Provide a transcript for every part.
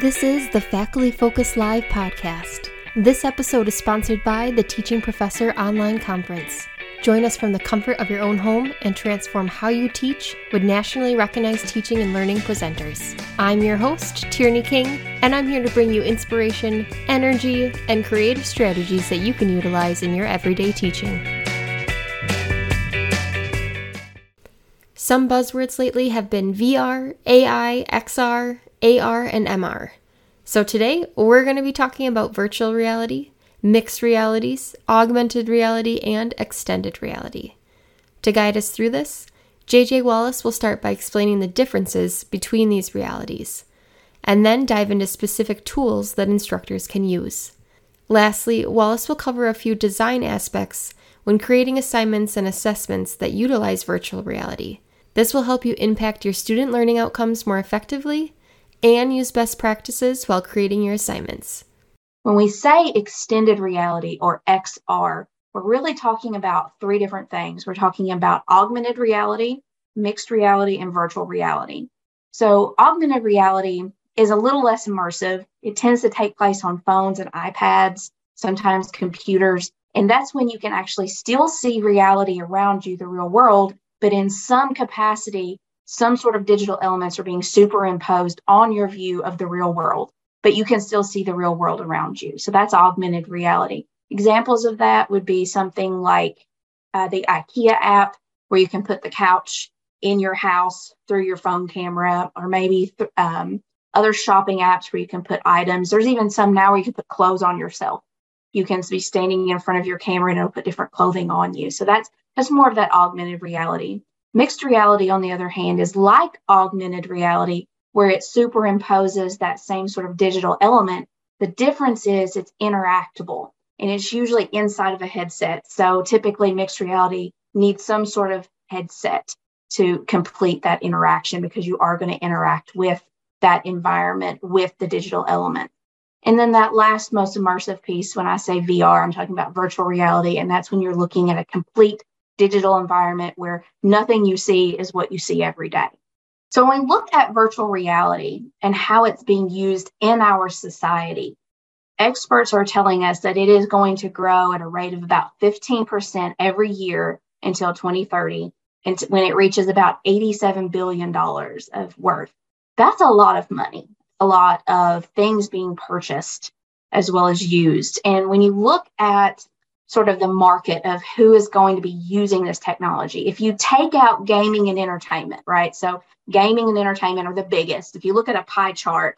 This is the Faculty Focus Live podcast. This episode is sponsored by the Teaching Professor Online Conference. Join us from the comfort of your own home and transform how you teach with nationally recognized teaching and learning presenters. I'm your host, Tierney King, and I'm here to bring you inspiration, energy, and creative strategies that you can utilize in your everyday teaching. Some buzzwords lately have been VR, AI, XR, AR, and MR. So today we're going to be talking about virtual reality, mixed realities, augmented reality, and extended reality. To guide us through this, JJ Wallace will start by explaining the differences between these realities, and then dive into specific tools that instructors can use. Lastly, Wallace will cover a few design aspects when creating assignments and assessments that utilize virtual reality. This will help you impact your student learning outcomes more effectively and use best practices while creating your assignments. When we say extended reality or XR, we're really talking about three different things. We're talking about augmented reality, mixed reality, and virtual reality. So, augmented reality is a little less immersive. It tends to take place on phones and iPads, sometimes computers. And that's when you can actually still see reality around you, the real world, but in some capacity, some sort of digital elements are being superimposed on your view of the real world, but you can still see the real world around you. So that's augmented reality. Examples of that would be something like uh, the IKEA app, where you can put the couch in your house through your phone camera, or maybe th- um, other shopping apps where you can put items. There's even some now where you can put clothes on yourself. You can be standing in front of your camera and it'll put different clothing on you. So that's that's more of that augmented reality. Mixed reality, on the other hand, is like augmented reality, where it superimposes that same sort of digital element. The difference is it's interactable and it's usually inside of a headset. So typically, mixed reality needs some sort of headset to complete that interaction because you are going to interact with that environment with the digital element. And then that last most immersive piece, when I say VR, I'm talking about virtual reality, and that's when you're looking at a complete digital environment where nothing you see is what you see every day. So, when we look at virtual reality and how it's being used in our society, experts are telling us that it is going to grow at a rate of about 15% every year until 2030, and when it reaches about $87 billion of worth. That's a lot of money, a lot of things being purchased as well as used. And when you look at sort of the market of who is going to be using this technology. If you take out gaming and entertainment, right? So gaming and entertainment are the biggest. If you look at a pie chart,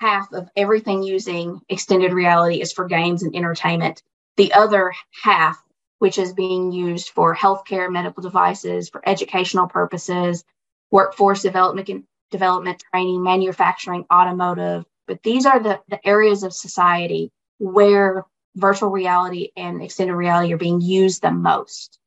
half of everything using extended reality is for games and entertainment. The other half, which is being used for healthcare, medical devices, for educational purposes, workforce development, development training, manufacturing, automotive. But these are the, the areas of society where virtual reality and extended reality are being used the most.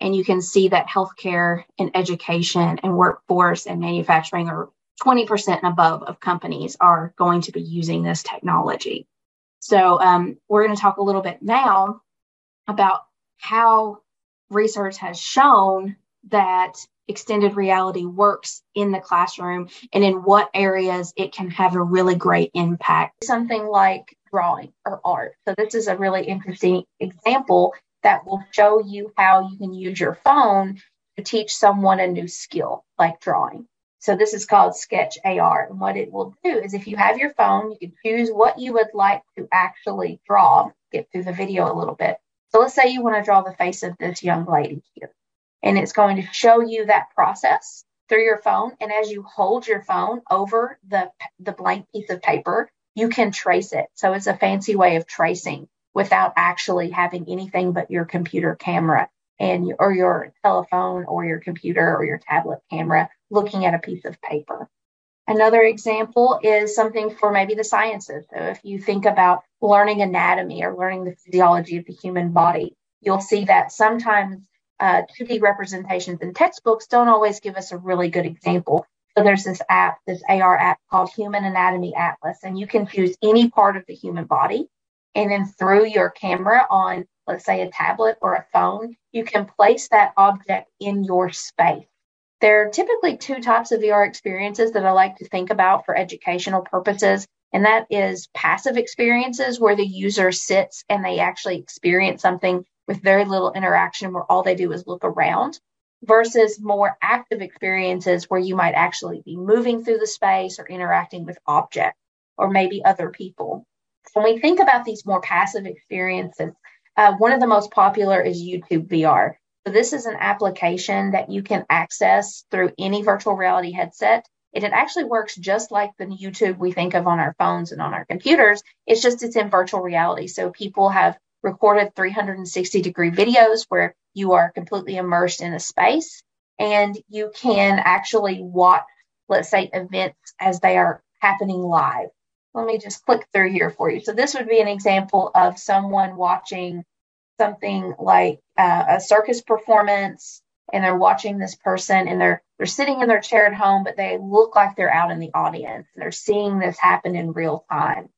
And you can see that healthcare and education and workforce and manufacturing are 20% and above of companies are going to be using this technology. So um, we're going to talk a little bit now about how research has shown that extended reality works in the classroom and in what areas it can have a really great impact. Something like drawing or art. So this is a really interesting example that will show you how you can use your phone to teach someone a new skill like drawing. So this is called SketchAR. And what it will do is if you have your phone, you can choose what you would like to actually draw, get through the video a little bit. So let's say you want to draw the face of this young lady here. And it's going to show you that process through your phone. And as you hold your phone over the, the blank piece of paper, you can trace it. So it's a fancy way of tracing without actually having anything but your computer camera and or your telephone or your computer or your tablet camera looking at a piece of paper. Another example is something for maybe the sciences. So if you think about learning anatomy or learning the physiology of the human body, you'll see that sometimes uh, 2D representations in textbooks don't always give us a really good example so there's this app, this AR app called Human Anatomy Atlas, and you can choose any part of the human body. And then through your camera on, let's say, a tablet or a phone, you can place that object in your space. There are typically two types of VR experiences that I like to think about for educational purposes. And that is passive experiences where the user sits and they actually experience something with very little interaction where all they do is look around versus more active experiences where you might actually be moving through the space or interacting with objects or maybe other people. When we think about these more passive experiences, uh, one of the most popular is YouTube VR. So this is an application that you can access through any virtual reality headset. And it actually works just like the YouTube we think of on our phones and on our computers. It's just it's in virtual reality. So people have recorded 360 degree videos where you are completely immersed in a space and you can actually watch, let's say, events as they are happening live. Let me just click through here for you. So this would be an example of someone watching something like uh, a circus performance and they're watching this person and they're they're sitting in their chair at home but they look like they're out in the audience they're seeing this happen in real time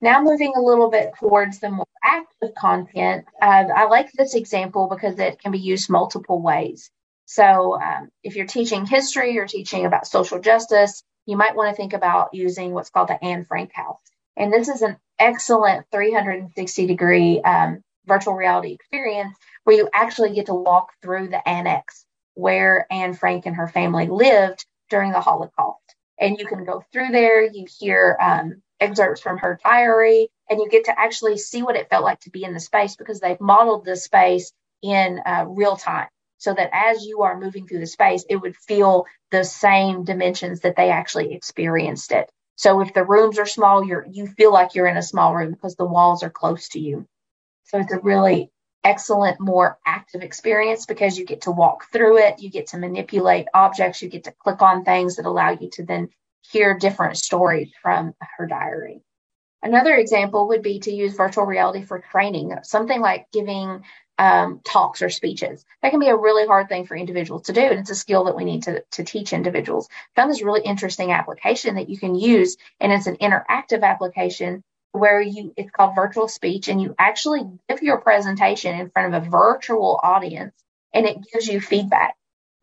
now moving a little bit towards the more active content uh, i like this example because it can be used multiple ways so um, if you're teaching history or teaching about social justice you might want to think about using what's called the anne frank house and this is an excellent 360 degree um, virtual reality experience where you actually get to walk through the annex where Anne Frank and her family lived during the Holocaust. And you can go through there, you hear um, excerpts from her diary, and you get to actually see what it felt like to be in the space because they've modeled the space in uh, real time so that as you are moving through the space, it would feel the same dimensions that they actually experienced it. So if the rooms are small, you're you feel like you're in a small room because the walls are close to you. So it's a really excellent, more active experience because you get to walk through it, you get to manipulate objects, you get to click on things that allow you to then hear different stories from her diary. Another example would be to use virtual reality for training, something like giving um, talks or speeches. That can be a really hard thing for individuals to do, and it's a skill that we need to, to teach individuals. Found this really interesting application that you can use, and it's an interactive application where you it's called VirtualSpeech and you actually give your presentation in front of a virtual audience and it gives you feedback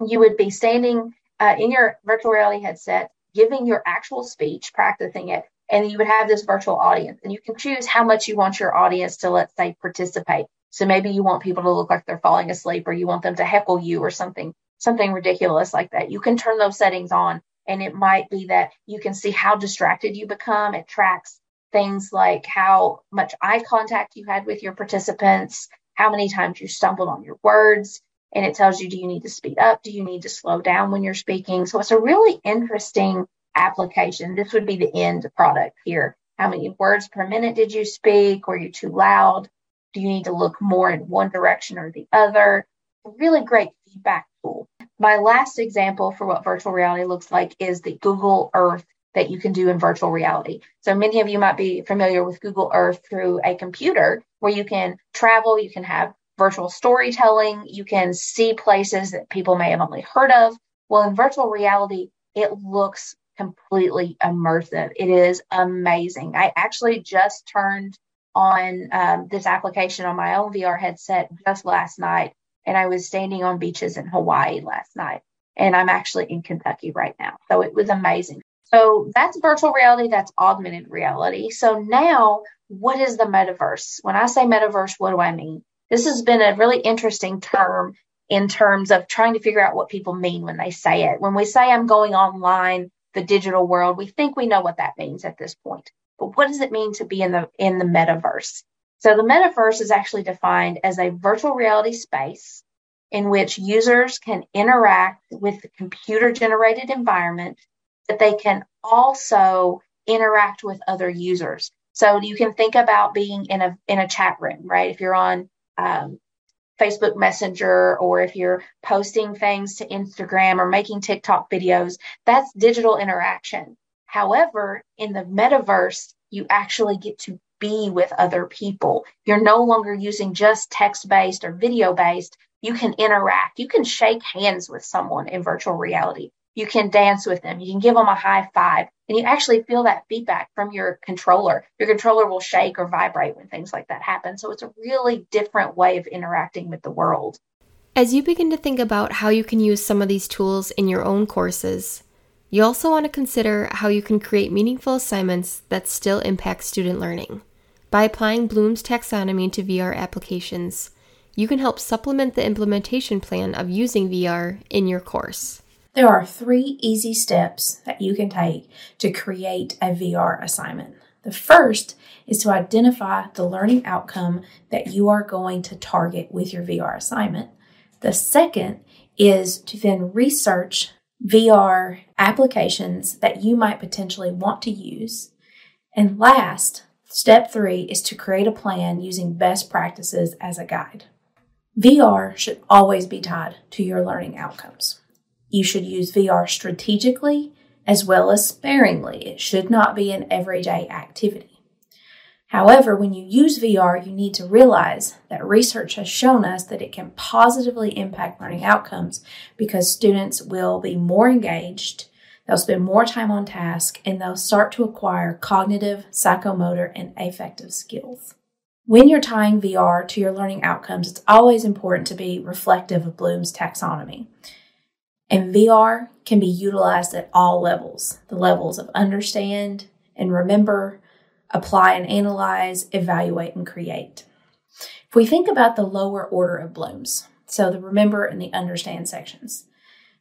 you would be standing uh, in your virtual reality headset giving your actual speech practicing it and you would have this virtual audience. And you can choose how much you want your audience to let's say participate. So maybe you want people to look like they're falling asleep or you want them to heckle you or something something ridiculous like that. You can turn those settings on and it might be that you can see how distracted you become. It tracks things like how much eye contact you had with your participants, how many times you stumbled on your words, and it tells you do you need to speed up, do you need to slow down when you're speaking. So it's a really interesting application. This would be the end product here. How many words per minute did you speak? Were you too loud? Do you need to look more in one direction or the other? Really great feedback tool. My last example for what virtual reality looks like is the Google Earth that you can do in virtual reality. So many of you might be familiar with Google Earth through a computer where you can travel, you can have virtual storytelling, you can see places that people may have only heard of. Well, in virtual reality, it looks completely immersive. It is amazing. I actually just turned on um, this application on my own VR headset just last night, and I was standing on beaches in Hawaii last night. And I'm actually in Kentucky right now. So it was amazing. So that's virtual reality, that's augmented reality. So now, what is the metaverse? When I say metaverse, what do I mean? This has been a really interesting term in terms of trying to figure out what people mean when they say it. When we say I'm going online, the digital world, we think we know what that means at this point. But what does it mean to be in the in the metaverse? So the metaverse is actually defined as a virtual reality space in which users can interact with the computer generated environment but they can also interact with other users. So you can think about being in a in a chat room, right? If you're on um, Facebook Messenger or if you're posting things to Instagram or making TikTok videos, that's digital interaction. However, in the metaverse, you actually get to be with other people. You're no longer using just text based or video based. You can interact. You can shake hands with someone in virtual reality you can dance with them, you can give them a high five, and you actually feel that feedback from your controller. Your controller will shake or vibrate when things like that happen. So it's a really different way of interacting with the world. As you begin to think about how you can use some of these tools in your own courses, You also want to consider how you can create meaningful assignments that still impact student learning. By applying Bloom's taxonomy to VR applications, you can help supplement the implementation plan of using VR in your course. There are three easy steps that you can take to create a VR assignment. The first is to identify the learning outcome that you are going to target with your VR assignment. The second is to then research VR applications that you might potentially want to use. And last, step three is to create a plan using best practices as a guide. VR should always be tied to your learning outcomes. You should use VR strategically as well as sparingly. It should not be an everyday activity. However, when you use VR, you need to realize that research has shown us that it can positively impact learning outcomes because students will be more engaged, they'll spend more time on task, and they'll start to acquire cognitive, psychomotor, and affective skills. When you're tying VR to your learning outcomes, it's always important to be reflective of Bloom's taxonomy. And VR can be utilized at all levels the levels of understand and remember, apply and analyze, evaluate, and create. If we think about the lower order of Bloom's, so the remember and the understand sections,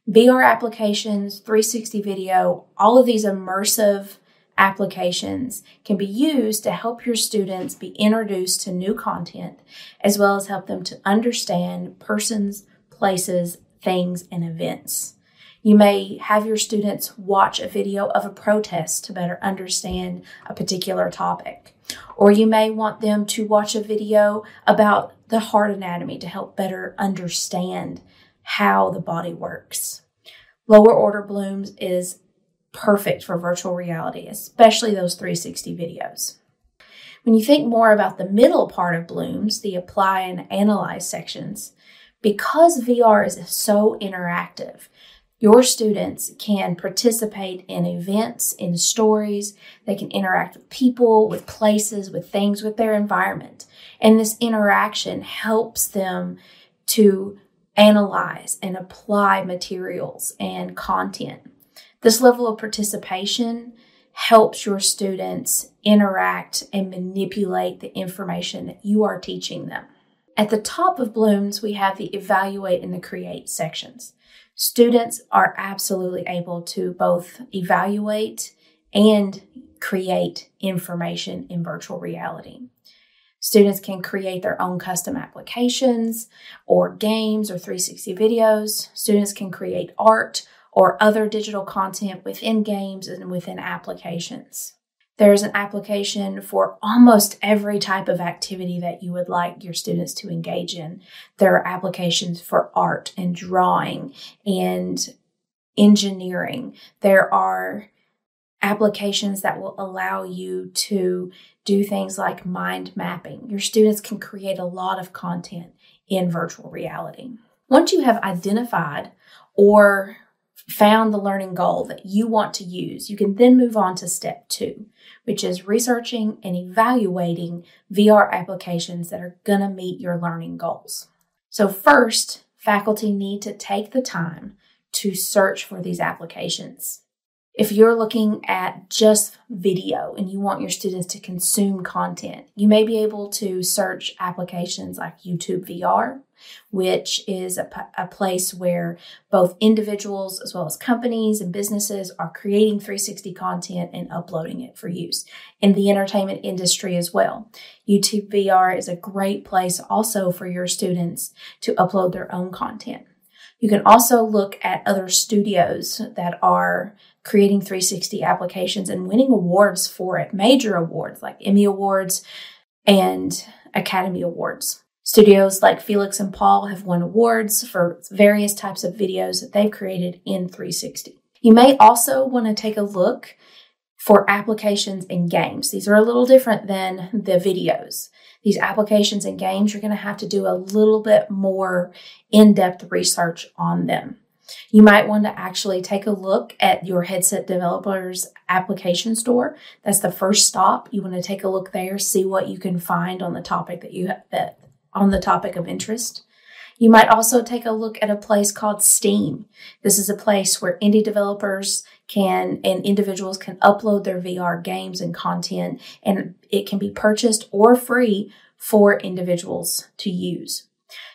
VR applications, 360 video, all of these immersive applications can be used to help your students be introduced to new content as well as help them to understand persons, places, things, and events. You may have your students watch a video of a protest to better understand a particular topic. Or you may want them to watch a video about the heart anatomy to help better understand how the body works. Lower order Bloom's is perfect for virtual reality, especially those 360 videos. When you think more about the middle part of Bloom's, the apply and analyze sections, because VR is so interactive, your students can participate in events, in stories. They can interact with people, with places, with things, with their environment. And this interaction helps them to analyze and apply materials and content. This level of participation helps your students interact and manipulate the information that you are teaching them. At the top of Bloom's, we have the evaluate and the create sections students are absolutely able to both evaluate and create information in virtual reality. Students can create their own custom applications or games or 360 videos. Students can create art or other digital content within games and within applications. There's an application for almost every type of activity that you would like your students to engage in. There are applications for art and drawing and engineering. There are applications that will allow you to do things like mind mapping. Your students can create a lot of content in virtual reality. Once you have identified or found the learning goal that you want to use, you can then move on to step two, which is researching and evaluating VR applications that are going to meet your learning goals. So, first, faculty need to take the time to search for these applications. If you're looking at just video and you want your students to consume content, you may be able to search applications like YouTube VR, which is a, place where both individuals as well as companies and businesses are creating 360 content and uploading it for use in the entertainment industry as well. YouTube VR is a great place also for your students to upload their own content. You can also look at other studios that are creating 360 applications and winning awards for it, major awards like Emmy Awards and Academy Awards. Studios like Felix and Paul have won awards for various types of videos that they've created in 360. You may also want to take a look for applications and games. These are a little different than the videos. These applications and games, you're going to have to do a little bit more in depth research on them. You might want to actually take a look at your headset developer's application store. That's the first stop. You want to take a look there, see what you can find on the topic that you have, that on the topic of interest. You might also take a look at a place called Steam. This is a place where indie developers can and individuals can upload their VR games and content and it can be purchased or free for individuals to use.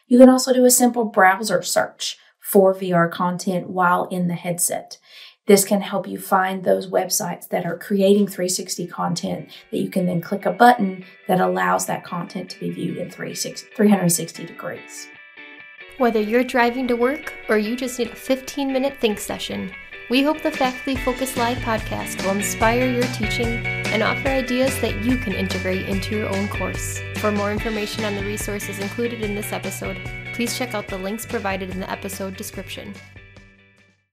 You can also do a simple browser search for VR content while in the headset. This can help you find those websites that are creating 360 content that you can then click a button that allows that content to be viewed in 360 degrees. Whether you're driving to work or you just need a 15 minute think session, we hope the Faculty Focus Live podcast will inspire your teaching and offer ideas that you can integrate into your own course. For more information on the resources included in this episode, please check out the links provided in the episode description.